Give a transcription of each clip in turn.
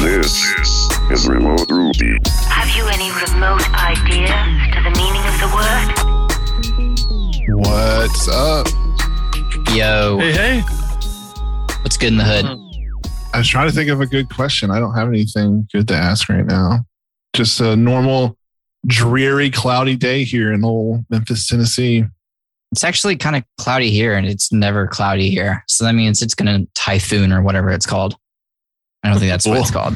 This is Remote Ruby. Have you any remote idea to the meaning of the word? What's up? Yo, Hey, hey. what's good in the hood? I was trying to think of a good question. I don't have anything good to ask right now. Just a normal, dreary, cloudy day here in old Memphis, Tennessee. It's actually kind of cloudy here and it's never cloudy here. So that means it's going to typhoon or whatever it's called. I don't think that's what it's called.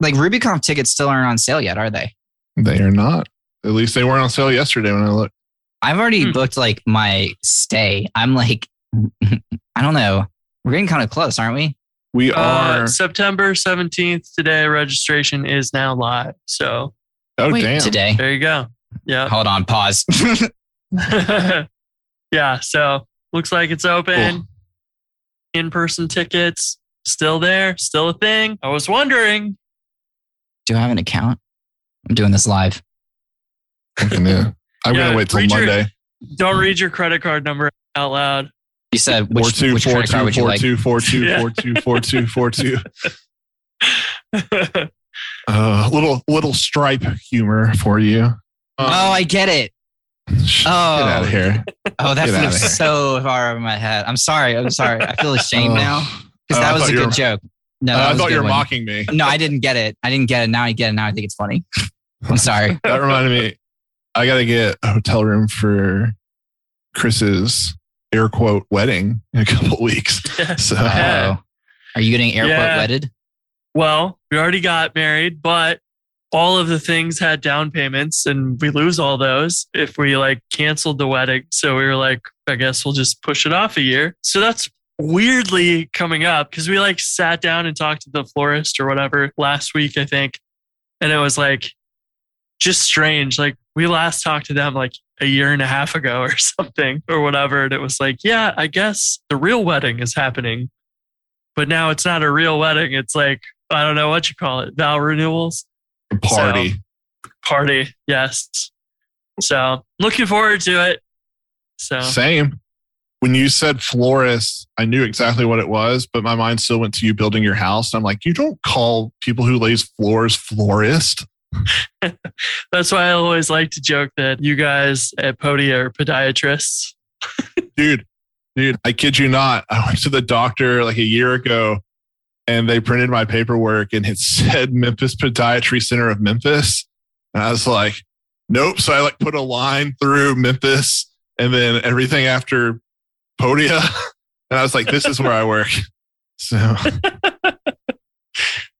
Like RubyConf tickets still aren't on sale yet, are they? They are not. At least they weren't on sale yesterday when I looked. I've already Hmm. booked like my stay. I'm like, I don't know. We're getting kind of close, aren't we? We Uh, are. September 17th today. Registration is now live. So oh, Wait, damn. Today. there you go. Yeah. Hold on, pause. yeah. So looks like it's open. Cool. In person tickets still there, still a thing. I was wondering. Do I have an account? I'm doing this live. Fucking yeah. I'm Yeah, going to wait till read your- Monday. Don't read your credit card number out loud. You said Four which, four two would you four like? two four two Yeah. four two four two four two. Uh, little little stripe humor for you. Um, Oh, I get it. sh- oh. get out of here. Oh, that Get outta flew here. so far over my head. I'm sorry. I'm sorry. I feel ashamed Oh. now because Oh, I that was a good were- joke. No, Uh, I thought you were one. mocking me. No, I didn't get it. I didn't get it. Now I get it. Now I think it's funny. I'm sorry. That reminded me. I got to get a hotel room for Chris's air quote wedding in a couple weeks. So Yeah. Are you getting air Yeah. wedded? well, we already got married, but all of the things had down payments and we lose all those if we like canceled the wedding. So we were like, I guess we'll just push it off a year. So that's weirdly coming up because we like sat down and talked to the florist or whatever last week, I think. And it was like just strange. Like we last talked to them like a year and a half ago or something or whatever. And it was like, yeah, I guess the real wedding is happening. But now it's not a real wedding. It's like, I don't know what you call it, vow renewals party. party. Yes. So looking forward to it. So Same. When you said florist, I knew exactly what it was, but my mind still went to you building your house. I'm like, you don't call people who lays floors florist. that's why I always like to joke that you guys at Podia are podiatrists. dude, dude, I kid you not. I went to the doctor like a year ago and they printed my paperwork and it said Memphis Podiatry Center of Memphis. And I was like, nope. So I like put a line through Memphis and then everything after Podia. And I was like, this is where I work. So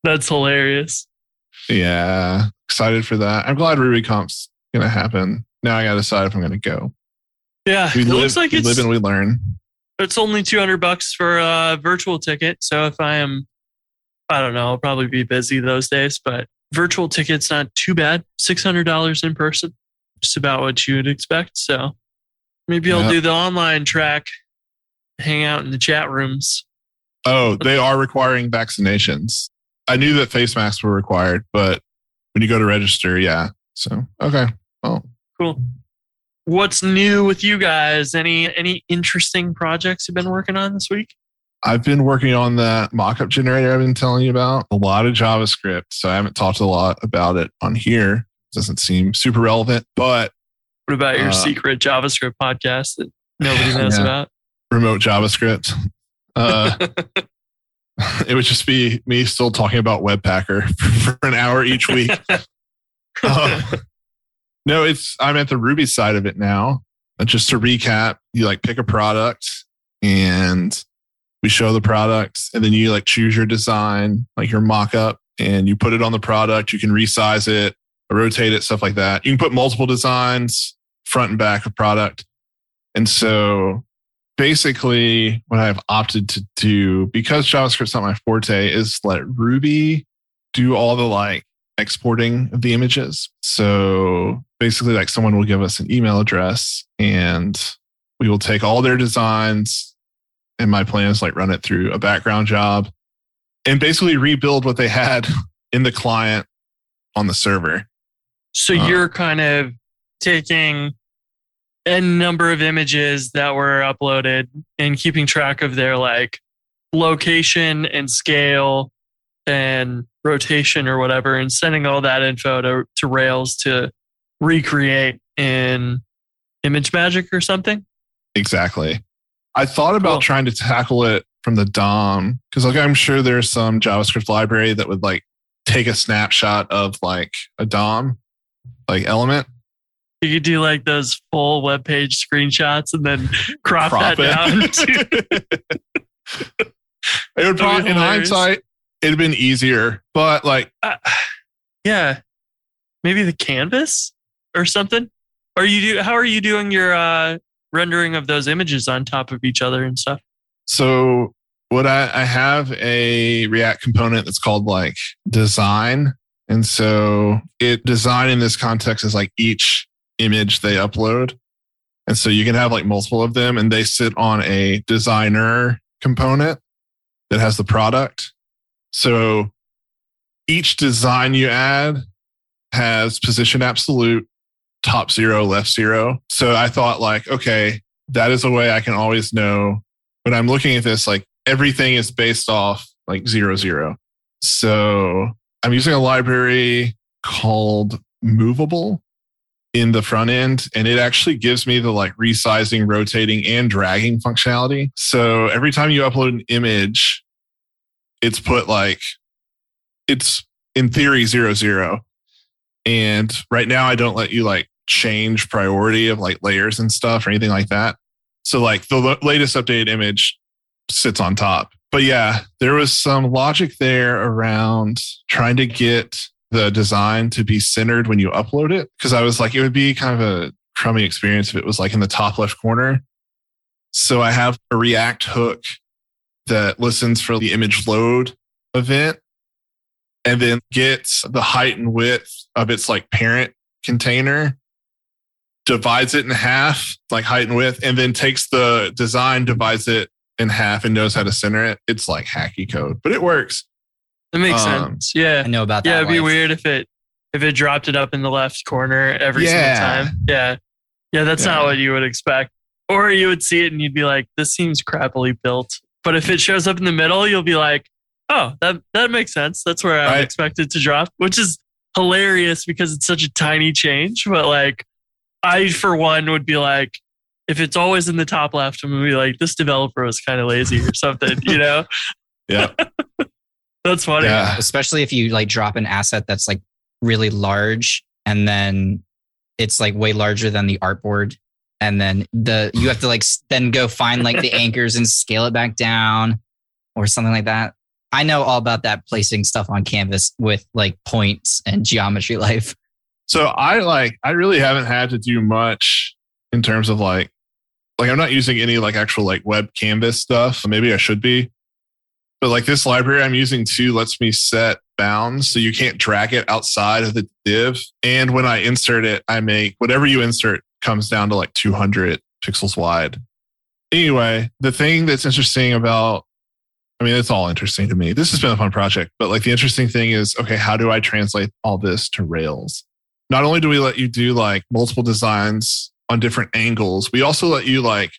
That's hilarious. yeah, excited for that. I'm glad RubyConf's going to happen. Now I got to decide if I'm going to go. Yeah. We it live, looks like we it's live and we learn. it's only 200 bucks for a virtual ticket. So if I am, I don't know, I'll probably be busy those days, but virtual ticket's not too bad. $600 in person, just about what you would expect. So maybe I'll Yeah. do the online track, hang out in the chat rooms. Oh, they are requiring vaccinations. I knew that face masks were required, but when you go to register, yeah. So okay. Oh, Cool. What's new with you guys? Any any interesting projects you've been working on this week? I've been working on that mock-up generator I've been telling you about. A lot of JavaScript, so I haven't talked a lot about it on here. Doesn't seem super relevant, but What about your Uh, secret JavaScript podcast that nobody knows Yeah. about? Remote JavaScript. Uh, it would just be me still talking about Webpacker for an hour each week. Uh, no, it's I'm at the Ruby side of it now. Uh, Just to recap, you like pick a product and we show the product, and then you like choose your design, like your mock-up, and you put it on the product. You can resize it, rotate it, stuff like that. You can put multiple designs, front and back of product. And so basically what I've opted to do, because JavaScript's not my forte, is let Ruby do all the like exporting of the images. So basically, like someone will give us an email address and we will take all their designs. And my plan is like run it through a background job and basically rebuild what they had in the client on the server. So Uh, you're kind of taking a number of images that were uploaded and keeping track of their like location and scale and rotation or whatever, and sending all that info to, to Rails to recreate in ImageMagick or something. Exactly. I thought about Cool. trying to tackle it from the DOM because, like, I'm sure there's some JavaScript library that would like take a snapshot of like a DOM, like element, You could do like those full web page screenshots and then crop, that down. To, it would probably, be in hindsight, it'd have been easier. But like, uh, yeah, maybe the canvas or something. Are you do? How are you doing your uh, rendering of those images on top of each other and stuff? so what I, I have a React component that's called like design. And so it design in this context is like each image they upload. And so you can have like multiple of them and they sit on a designer component that has the product. So each design you add has position absolute, top zero, left zero. So I thought like, okay, that is a way I can always know when I'm looking at this, like everything is based off like zero zero. So I'm using a library called Moveable in the front end, and it actually gives me the like resizing, rotating, and dragging functionality. So every time you upload an image, it's put like it's in theory zero zero. And right now I don't let you like change priority of like layers and stuff or anything like that. So like the latest updated image sits on top. But yeah, there was some logic there around trying to get the design to be centered when you upload it. Cause I was like, it would be kind of a crummy experience if it was like in the top left corner. So I have a React hook that listens for the image load event and then gets the height and width of its like parent container divides it in half, like height and width, and then takes the design, divides it in half, and knows how to center it. It's like hacky code, but it works. That makes Um, sense. Yeah, I know about that. yeah. It'd be life. weird if it if it dropped it up in the left corner every Yeah. single time. Yeah, yeah. That's Yeah. not what you would expect. Or you would see it and you'd be like, "This seems crappily built." But if it shows up in the middle, you'll be like, "Oh, that that makes sense. That's where I would Right. expect it to drop," which is hilarious because it's such a tiny change. But like, I for one would be like, if it's always in the top left, I'm gonna be like, "This developer was kind of lazy" or something. You know? Yeah. That's funny. yeah. especially if you like drop an asset that's like really large and then it's like way larger than the artboard and then the you have to like then go find like the anchors and scale it back down or something like that i know all about that placing stuff on canvas with like points and geometry life So I like I really haven't had to do much in terms of like like I'm not using any like actual like web canvas stuff. Maybe I should be. But like this library I'm using too lets me set bounds so you can't drag it outside of the div. And when I insert it, I make whatever you insert comes down to like 200 pixels wide. Anyway, the thing that's interesting about I mean, it's all interesting to me. This has been a fun project, but like the interesting thing is, okay, how do I translate all this to Rails? not only do we let you do like multiple designs on different angles, we also let you like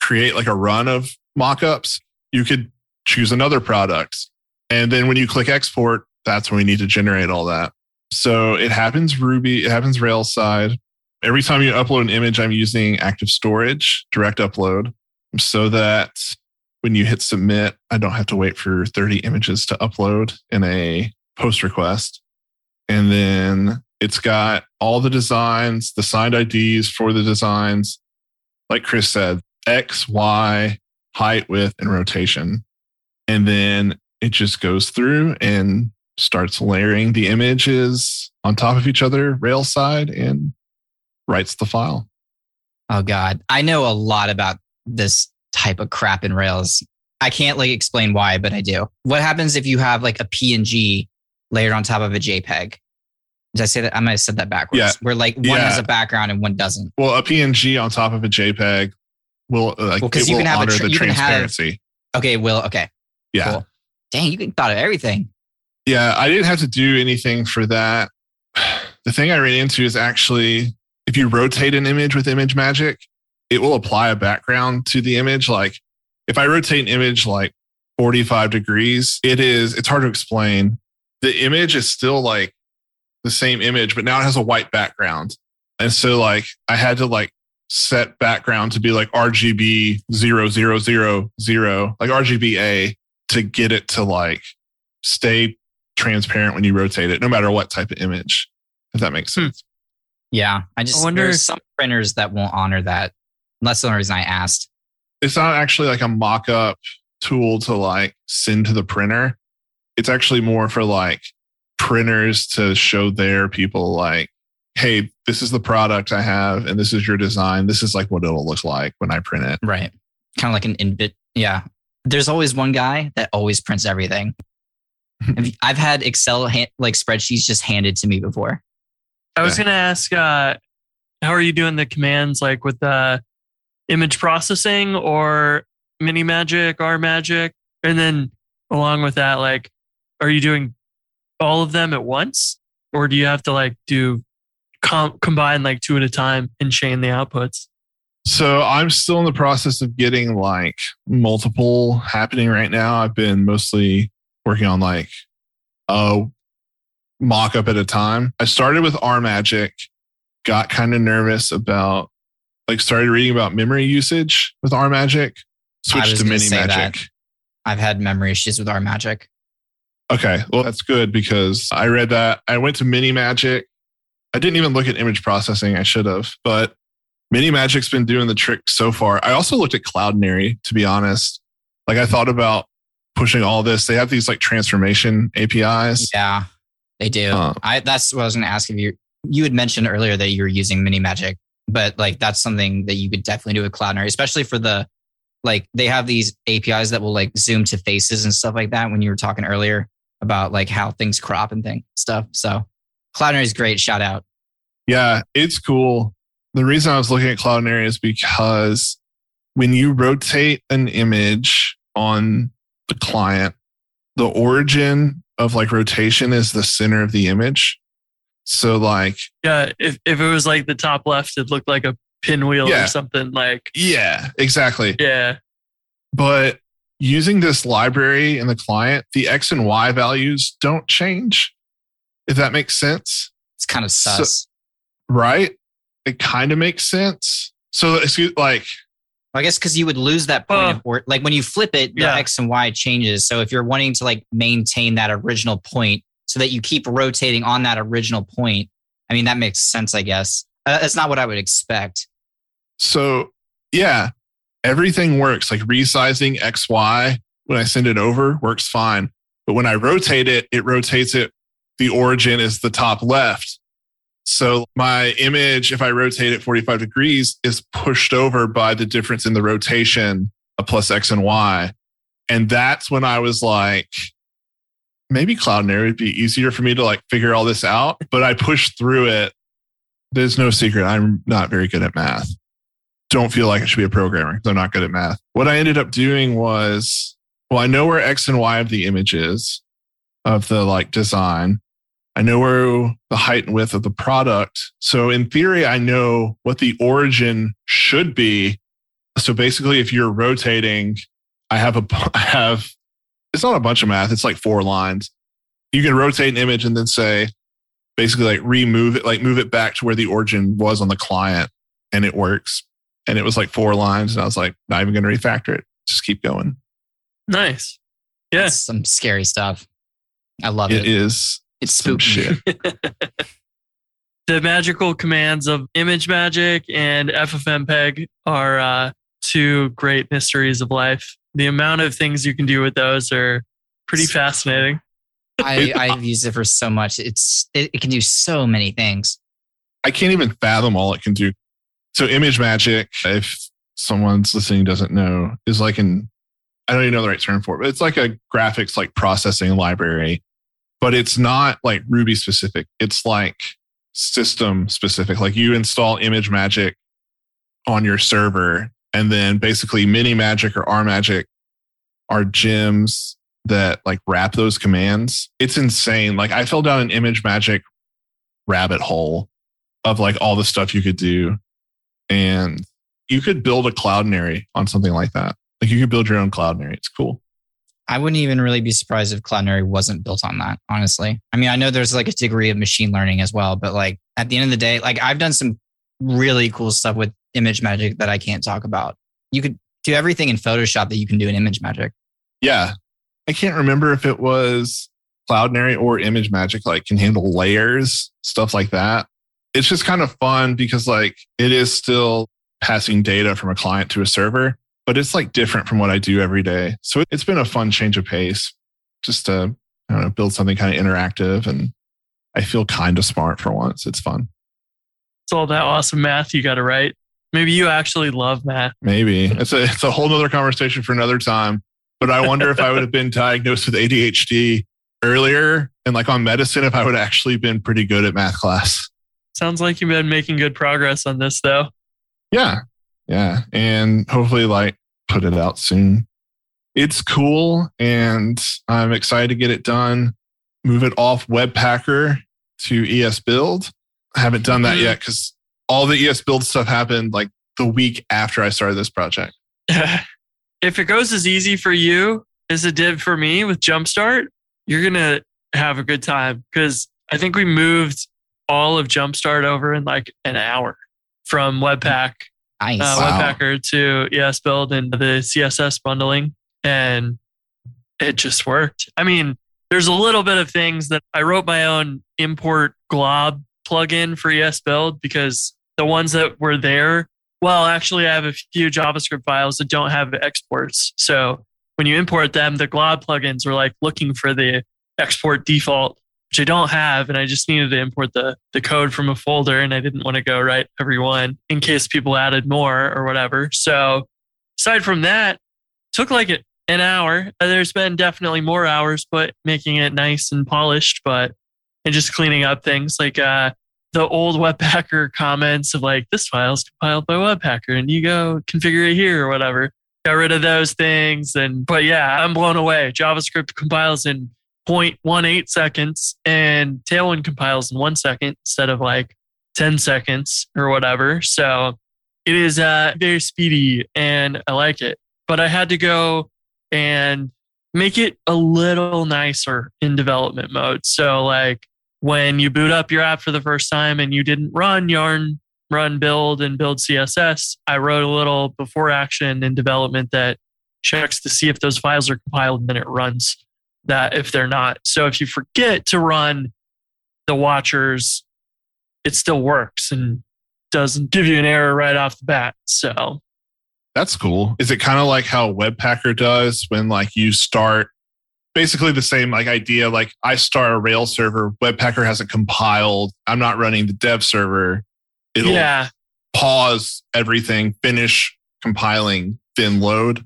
create like a run of mockups. You could choose another product. And then when you click export, that's when we need to generate all that. So it happens Ruby, it happens Rails side. Every time you upload an image, I'm using active storage, direct upload, so that when you hit submit, I don't have to wait for 30 images to upload in a post request. And then it's got all the designs, the signed IDs for the designs. Like Chris said, X, Y, height, width, and rotation. And then it just goes through and starts layering the images on top of each other, rail side, and writes the file. oh god i know a lot about this type of crap in rails i can't like explain why but i do what happens if you have like a png layered on top of a jpeg did i say that i might have said that backwards Yeah. where like one Yeah. has a background and one doesn't Well, a PNG on top of a JPEG will uh, like Well, it you will can have a the have- transparency. okay will okay yeah. Cool. dang you can thought of everything Yeah, I didn't have to do anything for that. The thing I ran into is actually if you rotate an image with ImageMagick, it will apply a background to the image. Like if I rotate an image like 45 degrees, it is, it's hard to explain. The image is still like the same image, but now it has a white background. And so like I had to like set background to be like RGB zero zero zero zero, like RGBA to get it to like stay transparent when you rotate it, no matter what type of image, if that makes Hmm. sense. Yeah, I just I wonder- there's some printers that won't honor that. That's the only reason I asked. It's not actually like a mock up tool to like send to the printer. It's actually more for like printers to show their people like, hey, this is the product I have and this is your design. This is like what it'll look like when I print it. Right. Kind of like an in-bit. Yeah. There's always one guy that always prints everything. I've had Excel hand, like spreadsheets just handed to me before. I was gonna ask, uh, how are you doing the commands like with the image processing or MiniMagick, R Magic, and then along with that, like, are you doing all of them at once, or do you have to like do com- combine like two at a time and chain the outputs? So I'm still in the process of getting like multiple happening right now. I've been mostly working on like a mock up at a time. I started with RMagick, got kind of nervous about like started reading about memory usage with RMagick, switched to MiniMagick. I've had memory issues with RMagick. Okay, well that's good because I read that. I went to MiniMagick. I didn't even look at image processing. I should have, but MiniMagick's been doing the trick so far. I also looked at Cloudinary to be honest. Like I thought about pushing all this. They have these like transformation APIs. Yeah, they do. Uh, I that's what I was going to ask if you. You had mentioned earlier that you were using MiniMagick, but like that's something that you could definitely do with Cloudinary, especially for the like they have these APIs that will like zoom to faces and stuff like that. When you were talking earlier about like how things crop and thing stuff, so Cloudinary is great. Shout out. Yeah, it's cool. The reason I was looking at Cloudinary is because when you rotate an image on the client, the origin of like rotation is the center of the image. So like, Yeah, if if it was like the top left, it looked like a pinwheel Yeah. or something. Like, yeah, exactly. yeah, But using this library in the client, the X and Y values don't change. If that makes sense, It's kind of So- sus. right? It kind of makes sense. So excuse like I guess because you would lose that point Uh, of or like when you flip it, the yeah. X and Y changes. So if you're wanting to like maintain that original point so that you keep rotating on that original point, I mean that makes sense, I guess. Uh, that's not what I would expect. So yeah, everything works. Like resizing XY when I send it over works fine. But when I rotate it, it rotates it. The origin is the top left. So my image, if I rotate it 45 degrees, is pushed over by the difference in the rotation of plus X and Y. And that's when I was like, maybe Cloudinary would be easier for me to like figure all this out. But I pushed through it. There's no secret. I'm not very good at math don't feel like I should be a programmer because I'm not good at math. What I ended up doing was, well, I know where X and Y of the image is of the like design. I know where the height and width of the product. So in theory, I know what the origin should be. So basically, if you're rotating, I have a, I have, it's not a bunch of math. It's like four lines. You can rotate an image and then say, basically like remove it, like move it back to where the origin was on the client and it works and it was like four lines and i was like not even going to refactor it just keep going nice. Yeah, That's some scary stuff. I love it it. is It's some spooky. shit the magical commands of ImageMagick and FFmpeg are uh, two great mysteries of life. The amount of things you can do with those are pretty fascinating. I, I've used it for so much. It's it, it can do so many things. i can't even fathom all it can do so ImageMagick if someone's listening doesn't know is like an i don't even know the right term for it but it's like a graphics like processing library but it's not like ruby specific. It's like system specific. Like you install ImageMagick on your server and then basically MiniMagick or RMagick are gems that like wrap those commands. It's insane. Like i fell down an ImageMagick rabbit hole of like all the stuff you could do and you could build a cloudinary on something like that. Like you could build your own cloudinary. It's cool I wouldn't even really be surprised if Cloudinary wasn't built on that, honestly. I mean, I know there's like a degree of machine learning as well, but like at the end of the day, like I've done some really cool stuff with ImageMagick that I can't talk about. You could do everything in Photoshop that you can do in ImageMagick. Yeah. I can't remember if it was Cloudinary or ImageMagick, like can handle layers, stuff like that. It's just kind of fun because like it is still passing data from a client to a server, but it's like different from what I do every day. So it's been a fun change of pace just to I don't know, build something kind of interactive and I feel kind of smart for once. It's fun. It's all that awesome math you got to write. Maybe you actually love math. Maybe it's a it's a whole nother conversation for another time. But I wonder if I would have been diagnosed with ADHD earlier and like on medicine, if I would have actually been pretty good at math class. Sounds like you've been making good progress on this, though. Yeah. Yeah. And hopefully, like, put it out soon. It's cool. And I'm excited to get it done. Move it off Webpacker to esbuild. I haven't done that Mhm. yet because all the esbuild stuff happened like the week after I started this project. if it goes as easy for you as it did for me with Jumpstart, you're going to have a good time because I think we moved all of Jumpstart over in like an hour from Webpack, Nice. uh, Wow. Webpacker to esbuild and the CSS bundling. And it just worked. I mean, there's a little bit of things that I wrote my own import glob plugin for esbuild because the ones that were there, well, actually, I have a few JavaScript files that don't have exports. So when you import them, the glob plugins are like looking for the export default, which I don't have. And I just needed to import the, the code from a folder and I didn't want to go write every one in case people added more or whatever. So aside from that, took like an hour. Uh, There's been definitely more hours, but making it nice and polished, but and just cleaning up things like uh, the old Webpacker comments of like this file is compiled by Webpacker and you go configure it here or whatever. Got rid of those things and but yeah, I'm blown away. JavaScript compiles in 0.18 seconds and Tailwind compiles in one second instead of like 10 seconds or whatever. So it is uh, very speedy and I like it. But I had to go and make it a little nicer in development mode. So like when you boot up your app for the first time and you didn't run yarn run build and build css i wrote a little before action in development that checks to see if those files are compiled and then it runs that if they're not so if you forget to run the watchers it still works and doesn't give you an error right off the bat so That's cool. Is it kind of like how Webpacker does when like you start basically the same like idea like I start a Rails server, Webpacker hasn't compiled, I'm not running the dev server. It'll yeah pause everything, finish compiling, then load.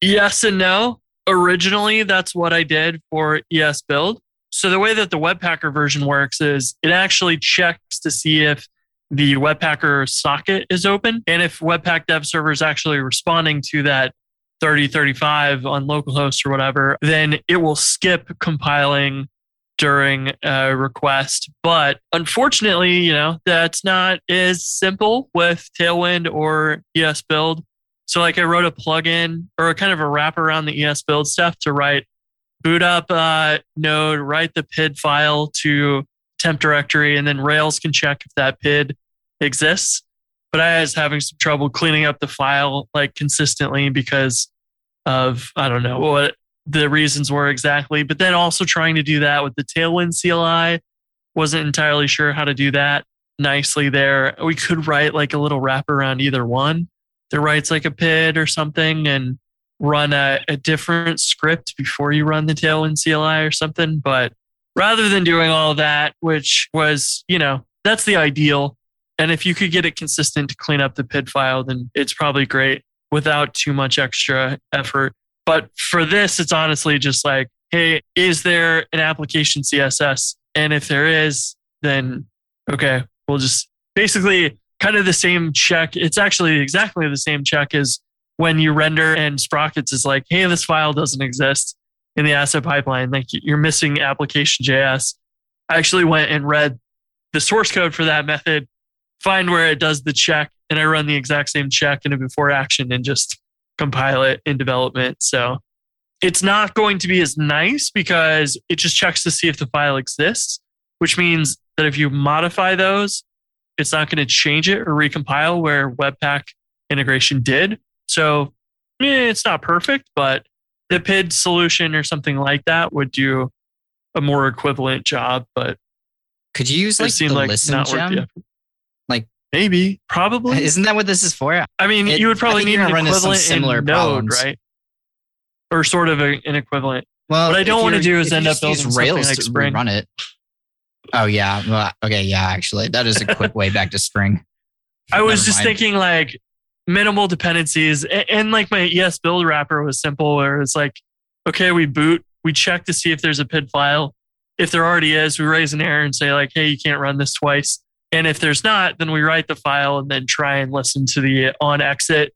Yes and no. Originally, that's what I did for esbuild. So the way that the Webpacker version works is it actually checks to see if the Webpacker socket is open and if Webpack Dev Server is actually responding to that 3035 on localhost or whatever, then it will skip compiling during a request. But unfortunately, you know, that's not as simple with Tailwind or esbuild. So like I wrote a plugin or a kind of a wrap around the esbuild stuff to write boot up uh, node, write the PID file to temp directory, and then Rails can check if that PID exists. But I was having some trouble cleaning up the file like consistently because of I don't know what the reasons were exactly. But then also trying to do that with the Tailwind CLI, wasn't entirely sure how to do that nicely there. We could write like a little wrap around either one that writes like a PID or something and run a, a different script before you run the Tailwind CLI or something. But rather than doing all that, which was, you know, that's the ideal. And if you could get it consistent to clean up the PID file, then it's probably great without too much extra effort. But for this, it's honestly just like, hey, is there an application CSS? And if there is, then okay, we'll just basically kind of the same check. It's actually exactly the same check as when you render and Sprockets is like, hey, this file doesn't exist in the asset pipeline. Like you're missing application JS. I actually went and read the source code for that method, find where it does the check, and I run the exact same check in a before action and just compile it in development. So it's not going to be as nice because it just checks to see if the file exists, which means that if you modify those, it's not going to change it or recompile where Webpack integration did. So eh, it's not perfect, but the PID solution or something like that would do a more equivalent job. But Could you use like the like listen not worth the gem? Like- maybe, probably. Isn't that what this is for? I mean, It- you would probably need an equivalent similar in Node, right? Or sort of a, an equivalent. Well, What I don't wanna do is end up building something Rails like to Spring. run it. Oh yeah, well, okay, yeah. Actually, that is a quick way back to Spring. I was Never just mind. thinking like minimal dependencies and, and like my esbuild wrapper was simple where it's like, okay, we boot, we check to see if there's a PID file. If there already is, we raise an error and say like, hey, you can't run this twice. And if there's not, then we write the file and then try and listen to the on exit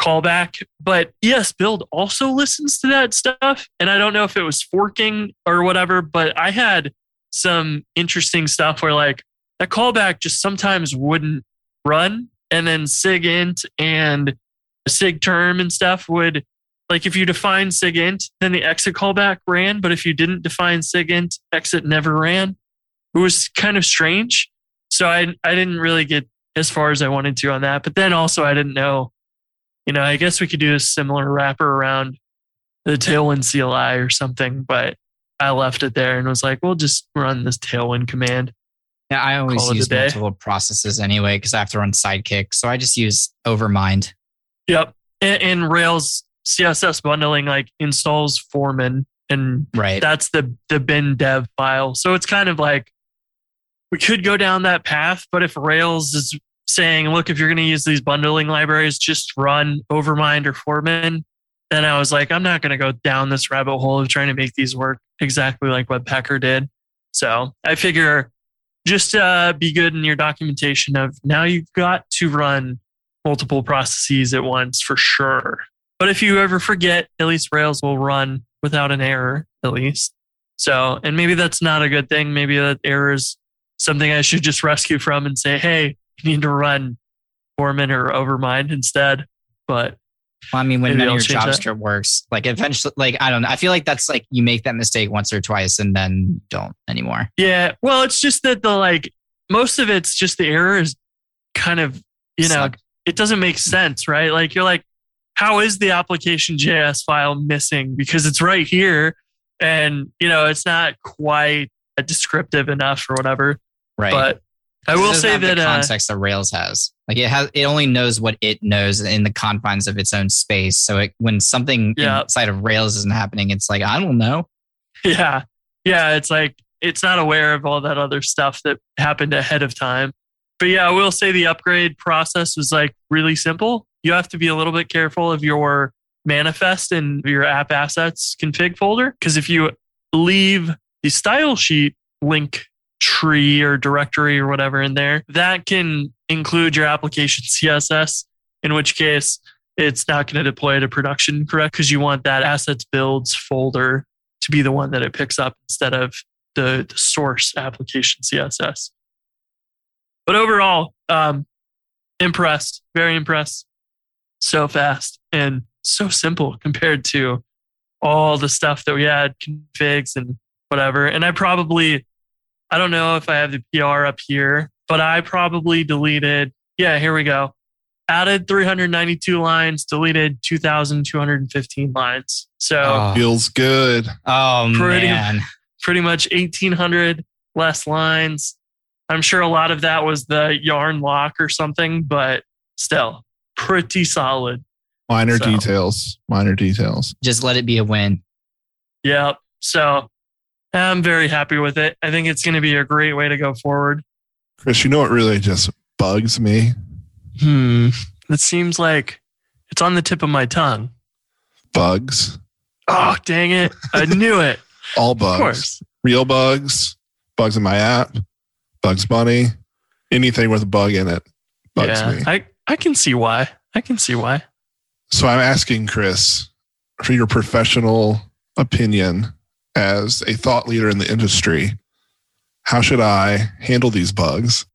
callback. But esbuild also listens to that stuff. And I don't know if it was forking or whatever, but I had some interesting stuff where like that callback just sometimes wouldn't run and then SIGINT and SIGTERM and stuff would like if you define SIGINT, then the exit callback ran. But if you didn't define SIGINT, exit never ran. It was kind of strange. So I I didn't really get as far as I wanted to on that. But then also I didn't know, you know, I guess we could do a similar wrapper around the Tailwind CLI or something, but I left it there and was like, we'll just run this Tailwind command. Yeah, I always Call it a use multiple processes anyway because I have to run Sidekiq. So I just use Overmind. Yep. And, and Rails CSS bundling like installs Foreman and Right. that's the the bin dev file. So it's kind of like we could go down that path, but if Rails is saying, look, if you're going to use these bundling libraries, just run Overmind or Foreman, then I was like, I'm not going to go down this rabbit hole of trying to make these work exactly like Webpacker did. So I figure just uh, be good in your documentation of now you've got to run multiple processes at once for sure. But if you ever forget, at least Rails will run without an error, at least. So, and maybe that's not a good thing. Maybe that error is something I should just rescue from and say, hey, you need to run Foreman or Overmind instead. But Well, I mean, when Maybe none of your that. JavaScript works, like eventually, like I don't know. I feel like that's like you make that mistake once or twice and then don't anymore. yeah, well, it's just that the like, most of it's just the error is kind of, you know, Suck. it doesn't make sense, right? Like you're like, how is the application JS file missing? Because it's right here. And, you know, it's not quite descriptive enough or whatever. right? But I will say that the uh, context that Rails has, like it has, it only knows what it knows in the confines of its own space. So it, when something Yeah. inside of Rails isn't happening, it's like I don't know. yeah, yeah, it's like it's not aware of all that other stuff that happened ahead of time. But yeah, I will say the upgrade process was like really simple. You have to be a little bit careful of your manifest and your app assets config folder because if you leave the style sheet link tree or directory or whatever in there, that can include your application CSS, in which case it's not going to deploy to production correct because you want that assets builds folder to be the one that it picks up instead of the, the source application CSS. But overall, um, impressed, very impressed. So fast and so simple compared to all the stuff that we had, configs and whatever. And I probably, I don't know if I have the PR up here, but I probably deleted, yeah, here we go. Added 392 lines, deleted 2,215 lines. So Oh, Feels good. oh Pretty- man, pretty much 1,800 less lines. I'm sure a lot of that was the yarn lock or something, but still pretty solid. Minor So- details. Minor details. just let it be a win. Yep. So I'm very happy with it. I think it's going to be a great way to go forward. Chris, you know what really just bugs me? Hmm. It seems like it's on the tip of my tongue. Bugs. Oh, dang it. I knew it. All Of bugs. course. Real bugs. Bugs in my app. Bugs Bunny. Anything with a bug in it bugs yeah. me. I, I can see why. I can see why. So I'm asking Chris for your professional opinion as a thought leader in the industry. How should I handle these bugs?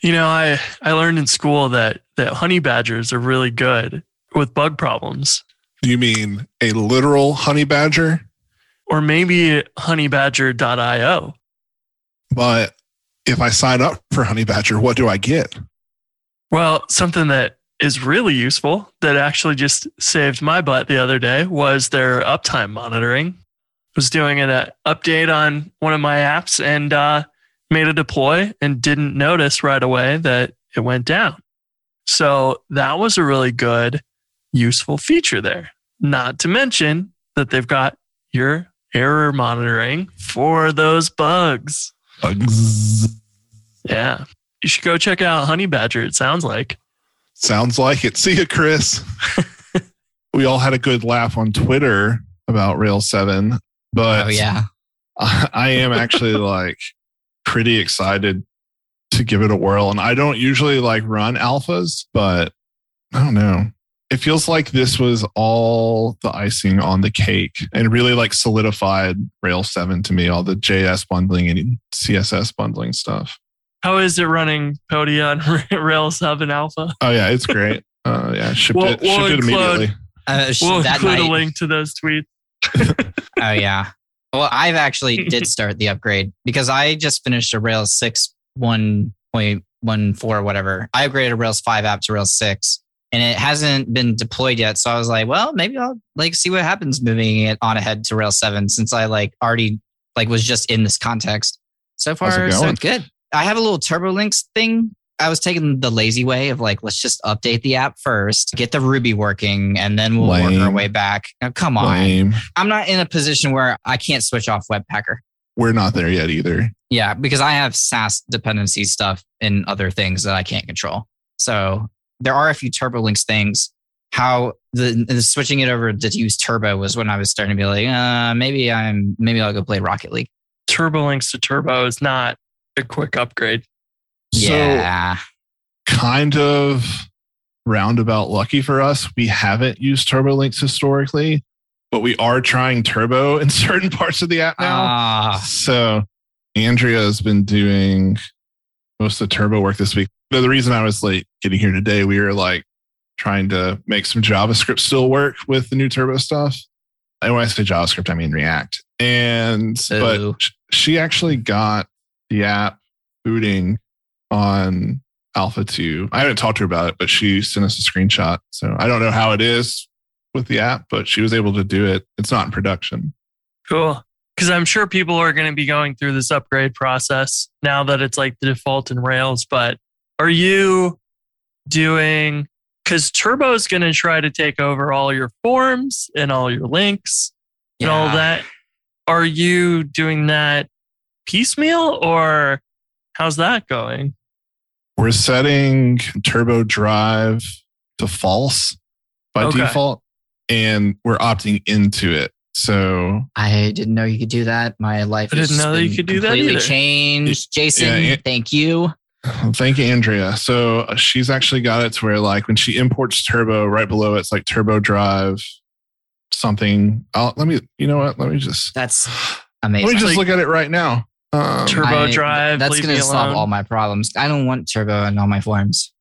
You know, I, I learned in school that, that honey badgers are really good with bug problems Do you mean a literal Honeybadger? Or maybe honeybadger.io. But if I sign up for honey badger, what do I get? Well, something that is really useful that actually just saved my butt the other day was their uptime monitoring. Was doing an uh, update on one of my apps and uh, made a deploy and didn't notice right away that it went down. So that was a really good, useful feature there. Not to mention that they've got your error monitoring for those bugs. Bugs. Yeah. You should go check out Honeybadger, it sounds like. Sounds like it. See you, Chris. we all had a good laugh on Twitter about Rail 7, but oh yeah. I, I am actually like pretty excited to give it a whirl. And I don't usually like run alphas, but I don't know. It feels like this was all the icing on the cake and really like solidified Rails 7 to me, all the JS bundling and CSS bundling stuff. How is it running Podia on Rails 7 Alpha? Oh, yeah, it's great. Uh, yeah, shipped We'll- it, we'll it include- immediately. Uh, sh- We'll that include a link to those tweets. Oh yeah. Well, I've actually did start the upgrade because I just finished a Rails 6 1.14 or whatever. I upgraded a Rails 5 app to Rails 6 and it hasn't been deployed yet. So I was like, well, maybe I'll like see what happens moving it on ahead to Rails 7 since I like already like was just in this context. So far, so good. I have a little Turbolinks thing. I was taking the lazy way of like, let's just update the app first, get the Ruby working, and then we'll work our way back. Now, come on. Lame. I'm not in a position where I can't switch off Webpacker. We're not there yet either. Yeah, because I have Sass dependency stuff and other things that I can't control. So there are a few Turbolinks things. How the, the switching it over to use Turbo was when I was starting to be like, uh, maybe I'm maybe I'll go play Rocket League. Turbolinks to Turbo is not a quick upgrade. Yeah, So kind of roundabout lucky for us. We haven't used Turbolinks historically, but we are trying Turbo in certain parts of the app now. Ah, So Andrea has been doing most of the Turbo work this week. No, the reason I was late getting here today, we were like trying to make some JavaScript still work with the new Turbo stuff. And when I say JavaScript, I mean React. And Ooh. but she actually got the app booting on Alpha 2. I haven't talked to her about it, but she sent us a screenshot. So I don't know how it is with the app, but she was able to do it. It's not in production. Cool. Because I'm sure people are going to be going through this upgrade process now that it's like the default in Rails. But are you doing, because Turbo is going to try to take over all your forms and all your links and all that. Are you doing that piecemeal or how's that going? We're setting Turbo Drive to false by Okay. default, and we're opting into it. So I didn't know you could do that. My life I didn't know that you could do that completely either. changed. Jason, Yeah, yeah. thank you. thank you, Andrea. So uh, she's actually got it to where, like, when she imports Turbo, right below it's like Turbo Drive something. I'll, let me, you know what? Let me just That's amazing. let me just Like- look at it right now. Um, Turbo I- Drive. That's going to solve alone. all my problems. I don't want turbo in all my forms,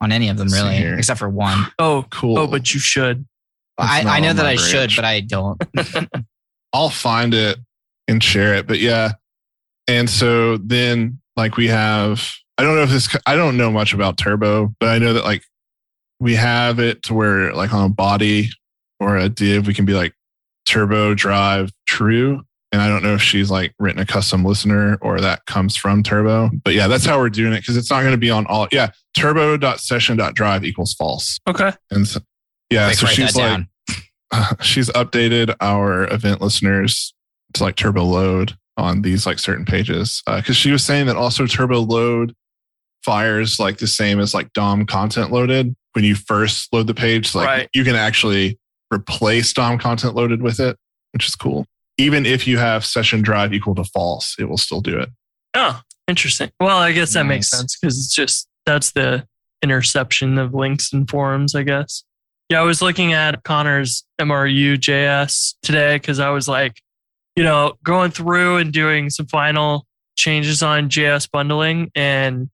on any of them Let's really, except for one. Oh, cool. oh, but you should. I, I know that my I should, but I don't. I'll find it and share it. But yeah. And so then like we have I don't know if this I don't know much about turbo, but I know that like we have it to where like on a body or a div we can be like turbo drive true. And I don't know if she's like written a custom listener or that comes from turbo. But yeah, that's how we're doing it because it's not going to be on all yeah, turbo.session.drive equals false. Okay. And so yeah, Quick, so she's like down. she's updated our event listeners to like turbo load on these like certain pages uh, because she was saying that also turbo load fires like the same as like dom content loaded when you first load the page like Right. you can actually replace dom content loaded with it which is cool even if you have session drive equal to false it will still do it Oh, interesting. Well, I guess that makes sense because it's just that's the interception of links and forums, I guess. Yeah, I was looking at Konnor's MRU JS today because I was like, you know, going through and doing some final changes on JS bundling. And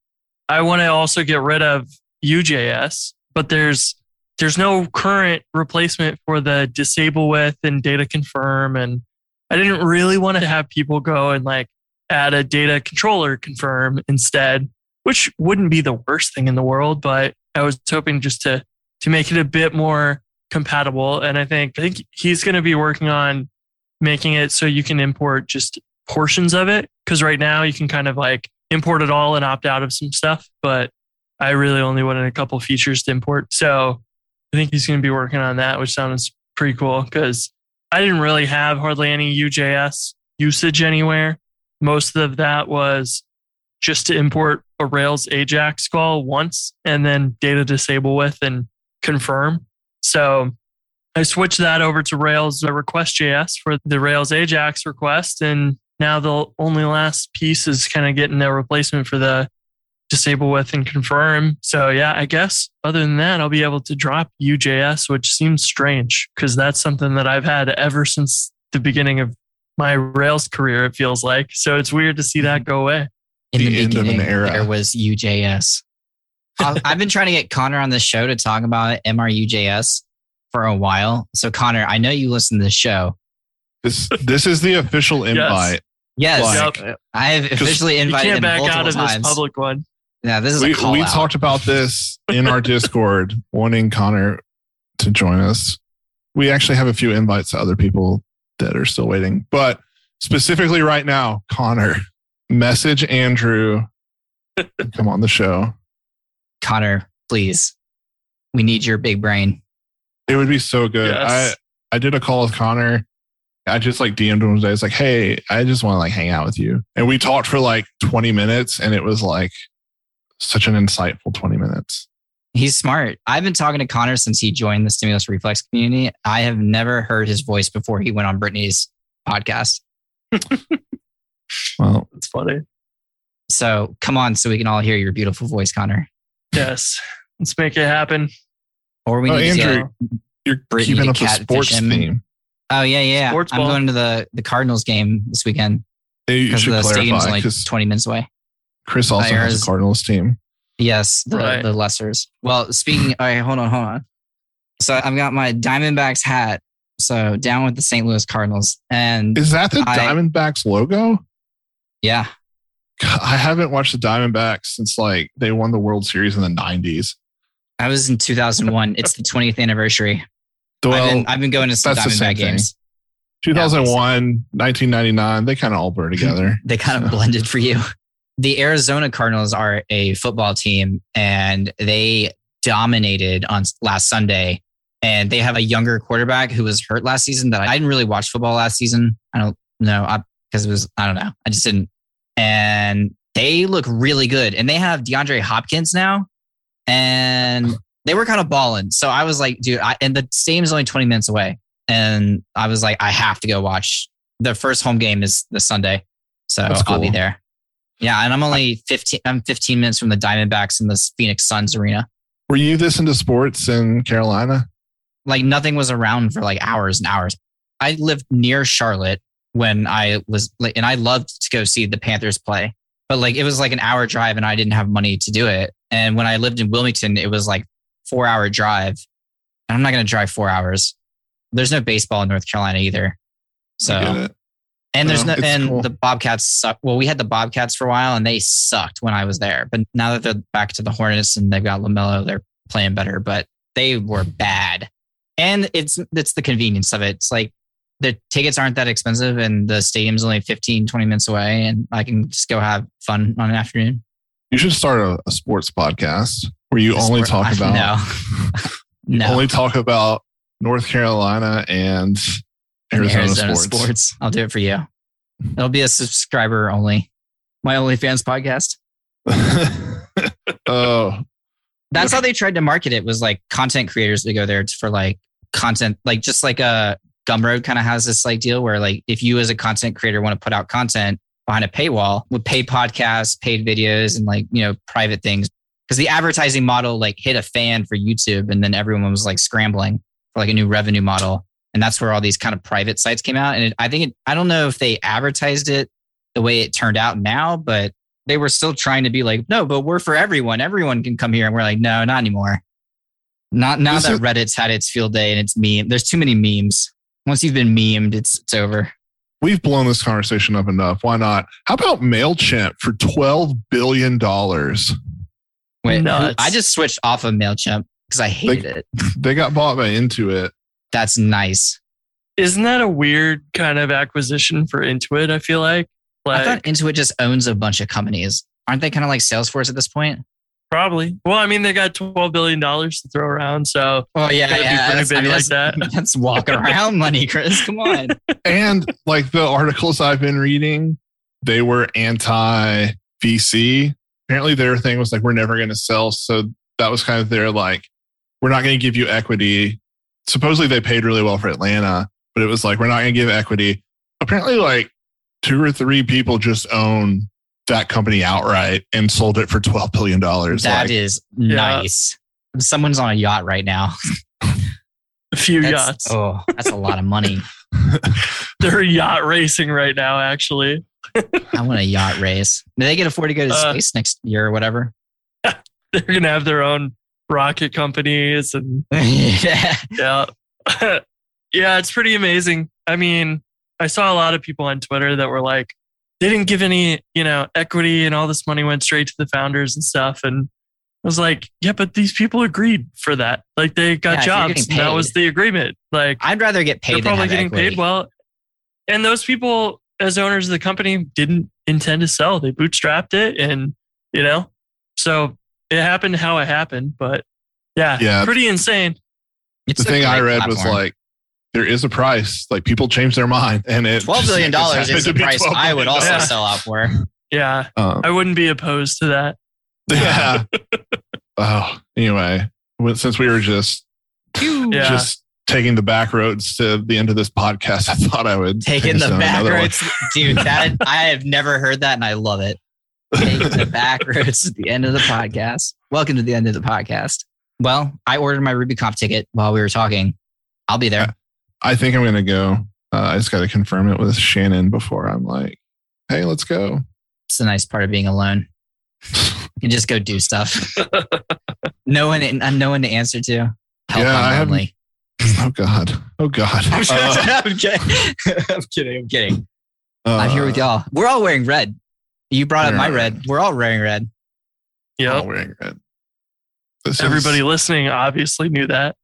I want to also get rid of UJS, but there's there's no current replacement for the disable with and data confirm. And I didn't really want to have people go and like add a data controller confirm instead, which wouldn't be the worst thing in the world, but I was hoping just to to make it a bit more compatible. And I think I think he's going to be working on making it so you can import just portions of it. Cause right now you can kind of like import it all and opt out of some stuff. But I really only wanted a couple features to import. So I think he's going to be working on that, which sounds pretty cool because I didn't really have hardly any UJS usage anywhere. Most of that was just to import a Rails Ajax call once and then data disable with and confirm. So I switched that over to Rails uh, request.js for the Rails Ajax request. And now the only last piece is kind of getting a replacement for the disable with and confirm. So yeah, I guess other than that, I'll be able to drop UJS, which seems strange because that's something that I've had ever since the beginning of my Rails career, it feels like. So it's weird to see that mm-hmm. go away. In the, The end of an beginning, era. there was UJS. I've I've been trying to get Konnor on the show to talk about mru.js for a while. So Konnor, I know you listen to the show. This this is the official invite. Yes, Like, Yep. I have officially You invited can't him back multiple out of times. this public one. Yeah, this is we a call we out. talked about this in our Discord, wanting Konnor to join us. We actually have a few invites to other people that are still waiting, but specifically right now, Konnor, message Andrew, and come on the show. Konnor, please. We need your big brain. It would be so good. Yes. I I did a call with Konnor. I just like DM'd him today. It's like, hey, I just want to like hang out with you. And we talked for like 20 minutes and it was like such an insightful 20 minutes. He's smart. I've been talking to Konnor since he joined the StimulusReflex community. I have never heard his voice before he went on Brittany's podcast. Well, It's funny. So come on, so we can all hear your beautiful voice, Konnor. Yes. Let's make it happen. Or we Oh, need to Andrew, get, you're Brittany keeping to up the catfish sports him. theme. oh yeah, yeah. Sports I'm ball. going to the the Cardinals game this weekend because should the stadium's clarify only 20 minutes away. Chris also has a Cardinals team. Yes, the, Right. the lessers. Well, speaking, all right, hold on, hold on. So I've got my Diamondbacks hat. So down with the St. Louis Cardinals, and Is that the I- Diamondbacks logo? yeah, I haven't watched the Diamondbacks since like they won the World Series in the 90s. I was in 2001. it's the 20th anniversary. Well, I've been I've been going to some that's the Diamondback games. 2001, 1999, they kind of all blur together. They kind of So- blended for you. The Arizona Cardinals are a football team, and they dominated on last Sunday. And they have a younger quarterback who was hurt last season. That I didn't really watch football last season. I don't know because it was I don't know. I just didn't. And they look really good. And they have DeAndre Hopkins now, and they were kind of balling. So I was like, dude, I, and the stadium's only 20 minutes away. And I was like, I have to go watch. The first home game is the Sunday. So That's I'll be there. Yeah. And I'm only 15, I'm 15 minutes from the Diamondbacks in the Phoenix Suns arena. Were you this into sports in Carolina? Like nothing was around for like hours and hours. I lived near Charlotte when I was, like, and I loved to go see the Panthers play, but like it was like an hour drive and I didn't have money to do it. And when I lived in Wilmington, it was like four hour drive. And I'm not going to drive four hours. There's no baseball in North Carolina either. So I get it. And there's oh, No, no, and cool. the Bobcats suck. Well, we had the Bobcats for a while, and they sucked when I was there. But now that they're back to the Hornets and they've got LaMelo, they're playing better. But they were bad, and it's it's the convenience of it. It's like the tickets aren't that expensive, and the stadium's only 15, 20 minutes away, and I can just go have fun on an afternoon. You should start a, a sports podcast where you only Sport- talk about no, you no. only talk about North Carolina and Arizona, Arizona sports. sports. I'll do it for you. It'll be a subscriber only. My OnlyFans podcast. oh, That's how they tried to market it. Was like content creators to go there for like content, like just like a Gumroad kind of has this like deal where like if you as a content creator want to put out content behind a paywall with paid podcasts, paid videos, and like you know private things, because the advertising model like hit a fan for YouTube, and then everyone was like scrambling for like a new revenue model, and that's where all these kind of private sites came out. And it, I think it, I don't know if they advertised it the way it turned out now, but they were still trying to be like, no, but we're for everyone. Everyone can come here. And we're like, no, not anymore. Not now This that is- Reddit's had its field day and it's meme. There's too many memes. Once you've been memed, it's it's over. We've blown this conversation up enough. Why not? How about MailChimp for $12 billion? Wait, who- Nuts. I just switched off of Mailchimp because I hated it. They got bought by Intuit. That's nice. Isn't that a weird kind of acquisition for Intuit? I feel like. I thought Intuit just owns a bunch of companies. Aren't they kind of like Salesforce at this point? probably. Well, I mean, they got twelve billion dollars to throw around, so Oh yeah, It'd be yeah. pretty That's, I mean, like that's, that. that's walking around money, Chris. Come on. and like the articles I've been reading, they were anti VC. Apparently, their thing was like, we're never going to sell. So that was kind of their like, we're not going to give you equity. Supposedly, they paid really well for Atlanta, but it was like, we're not going to give equity. Apparently, like two or three people just own that company outright and sold it for $12 billion. That like, is Yeah. nice. Someone's on a yacht right now. a few That's, yachts. Oh, that's a lot of money. They're yacht racing right now, actually. I want a yacht race. Do they can afford to go to Uh, space next year or whatever? They're gonna have their own rocket companies and yeah. yeah. yeah, it's pretty amazing. I mean, I saw a lot of people on Twitter that were like, they didn't give any, you know, equity and all this money went straight to the founders and stuff. And I was like, yeah, but these people agreed for that. Like they got you're jobs. that was the agreement. Like I'd rather get paid they're probably getting equity. paid well. And those people, as owners of the company, didn't intend to sell. They bootstrapped it, and you know, so it happened how it happened. But yeah, Yeah. pretty insane. It's the thing I great read was like, there is a price. Like people change their mind, and it twelve just- billion it just dollars is to the price I would also Yeah. sell out for. Yeah, Um, I wouldn't be opposed to that. yeah. oh, anyway, since we were just Yeah. just taking the back roads to the end of this podcast, I thought I would take Taking the back another one. roads, dude. That I have never heard that, and I love it. Taking the back roads at the end of the podcast. Welcome to the end of the podcast. Well, I ordered my RubyConf ticket while we were talking. I'll be there. I think I'm gonna go. Uh, I just got to confirm it with Shannon before I'm like, "Hey, let's go." It's the nice part of being alone. You can just go do stuff. no one, uh, no one to answer to. Help, Yeah, I I'm haven't- Oh God. Oh God. I'm, Uh, I'm kidding. I'm kidding. I'm kidding. uh, I'm here with y'all. We're all wearing red. You brought up my all red. We're all wearing red. we're all wearing red. This Everybody is, listening obviously knew that.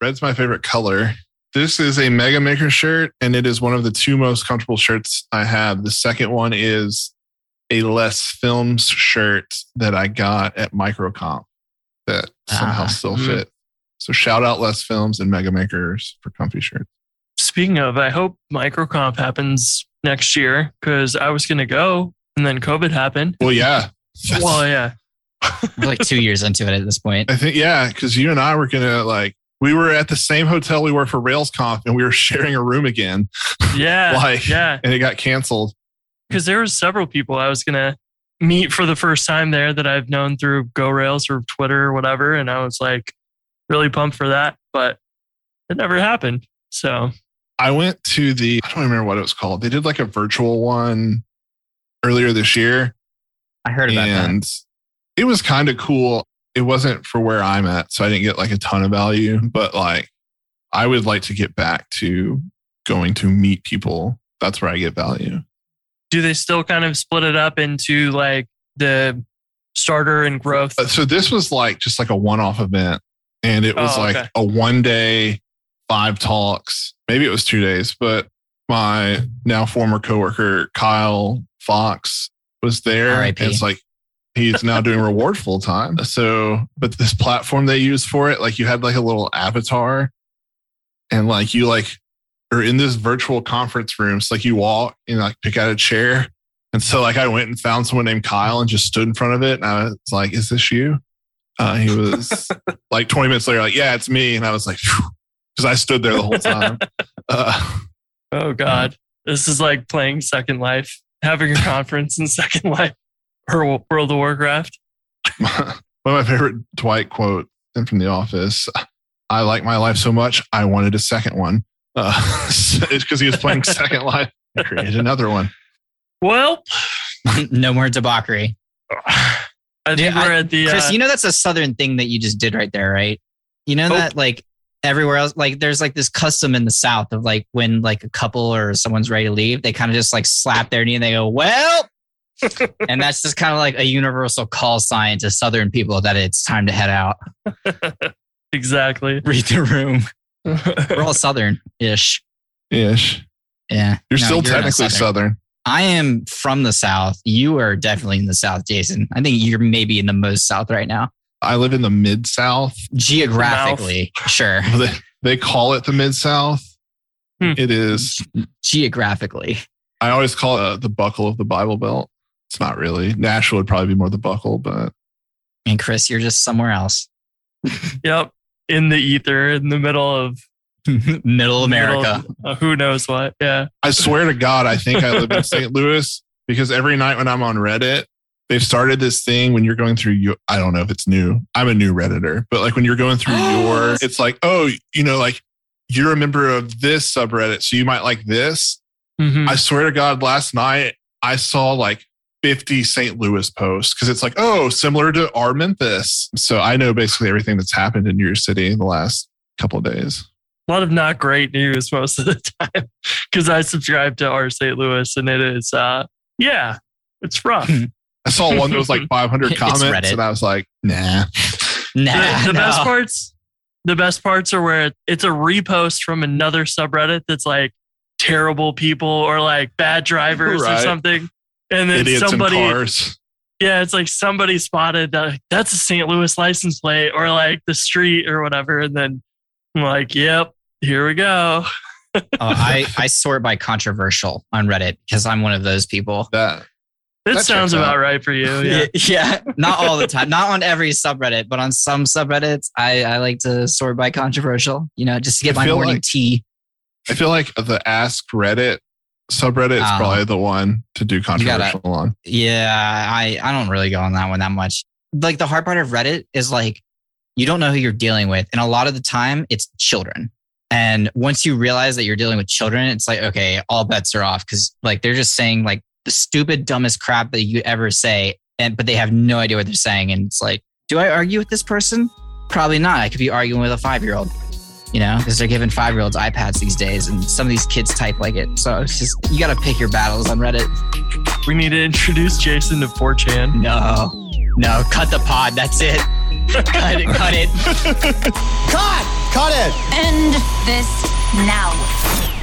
red's my favorite color. This is a MegaMaker shirt, and it is one of the two most comfortable shirts I have. The second one is a Less Films shirt that I got at MicroConf that somehow Ah, still mhm. fit. So shout out Less Films and Mega Makers for comfy shirts. Speaking of, I hope MicroConf happens next year because I was gonna go and then COVID happened. Well, yeah. Well, yeah, We're like two years into it at this point. I think, yeah, because you and I were going to like, we were at the same hotel we were for RailsConf and we were sharing a room again yeah, Like- yeah. and it got canceled. because there was several people I was gonna meet for the first time there that I've known through GoRails or Twitter or whatever, and I was like really pumped for that, but it never happened. So I went to the, I don't remember what it was called. They did like a virtual one earlier this year I heard about that. and it was kind of cool. It wasn't for where I'm at, so I didn't get like a ton of value, but like I would like to get back to going to meet people. That's where I get value. do they still kind of split it up into like the starter and growth? Uh, So this was like just like a one-off event, and it was Oh, like okay. a one-day, five talks. Maybe it was two days, but my now former coworker Kyle Fox was there. And it's like he's now doing reward full time. So, but this platform they use for it, like you had like a little avatar, and like you like are in this virtual conference room. So like you walk and like pick out a chair. And so like I went and found someone named Kyle and just stood in front of it. And I was like, is this you? Uh, he was like 20 minutes later, like, yeah, it's me. And I was like, because I stood there the whole time. Uh, Oh God, this is like playing Second Life, having a conference in Second Life or World of Warcraft. one of my favorite Dwight quotes in from The Office. I like my life so much, I wanted a second one. Uh, it's because he was playing Second Life. I created another one. Well, no more debauchery. I think Yeah, we're at the Chris, uh, you know that's a southern thing that you just did right there, right? You know Oh. that like everywhere else, like there's like this custom in the South of like when like a couple or someone's ready to leave, they kind of just like slap their knee and they go, "Well," and that's just kind of like a universal call sign to Southern people that it's time to head out. Exactly. Read the room. We're all Southern-ish. Ish. Yeah, You're No, still not technically southern. I am from the South. You are definitely in the South, Jason. I think you're maybe in the most South right now. I live in the mid South. Geographically, sure. They, they call it the mid South. Hmm. It is. Geographically. I always call it uh, the buckle of the Bible Belt. It's not really. Nashville would probably be more the buckle, but And Chris, you're just somewhere else. Yep. In the ether, in the middle of Middle America. middle of, uh, who knows what? Yeah. I swear to God, I think I live in St. Louis because every night when I'm on Reddit, they've started this thing when you're going through you I don't know if it's new. I'm a new Redditor, but like when you're going through your, it's like, oh, you know, like you're a member of this subreddit, so you might like this. Mhm. I swear to God, last night I saw like 50 St. Louis posts because it's like, oh, similar to our Memphis. So I know basically everything that's happened in your city in the last couple of days. a lot of not great news most of the time because I subscribe to our St. Louis and it is, uh, yeah, it's rough. I saw one that was like 500 comments, Reddit. and I was like, nah. Nah, the, the no. best parts, the best parts are where it's a repost from another subreddit that's like terrible people or like bad drivers or something. And then Idiots somebody, in cars. yeah, it's like somebody spotted that that's a St. Louis license plate or like the street or whatever. And then I'm like, yep, here we go. Oh, I, I sort by controversial on Reddit because I'm one of those people. That That, That sounds about out. right for you. Yeah. yeah, not all the time, not on every subreddit, but on some subreddits, I, I like to sort by controversial. You know, just to get I my feel morning like- tea. I feel like the Ask Reddit subreddit is probably oh. the one to do gotta- controversial on. Yeah, I I don't really go on that one that much. Like the hard part of Reddit is like you don't know who you're dealing with, and a lot of the time it's children. And once you realize that you're dealing with children, it's like okay, all bets are off because like they're just saying like the stupid dumbest crap that you ever say, and but they have no idea what they're saying, and it's like, do I argue with this person? Probably not. I could be arguing with a five year old. You know, because they're giving five year olds iPads these days, and some of these kids type like it. So it's just you got to pick your battles on Reddit. We need to introduce Jason to 4chan. No, no, cut the pod. That's it. cut it. Cut it. Cut! Cut it! End this now.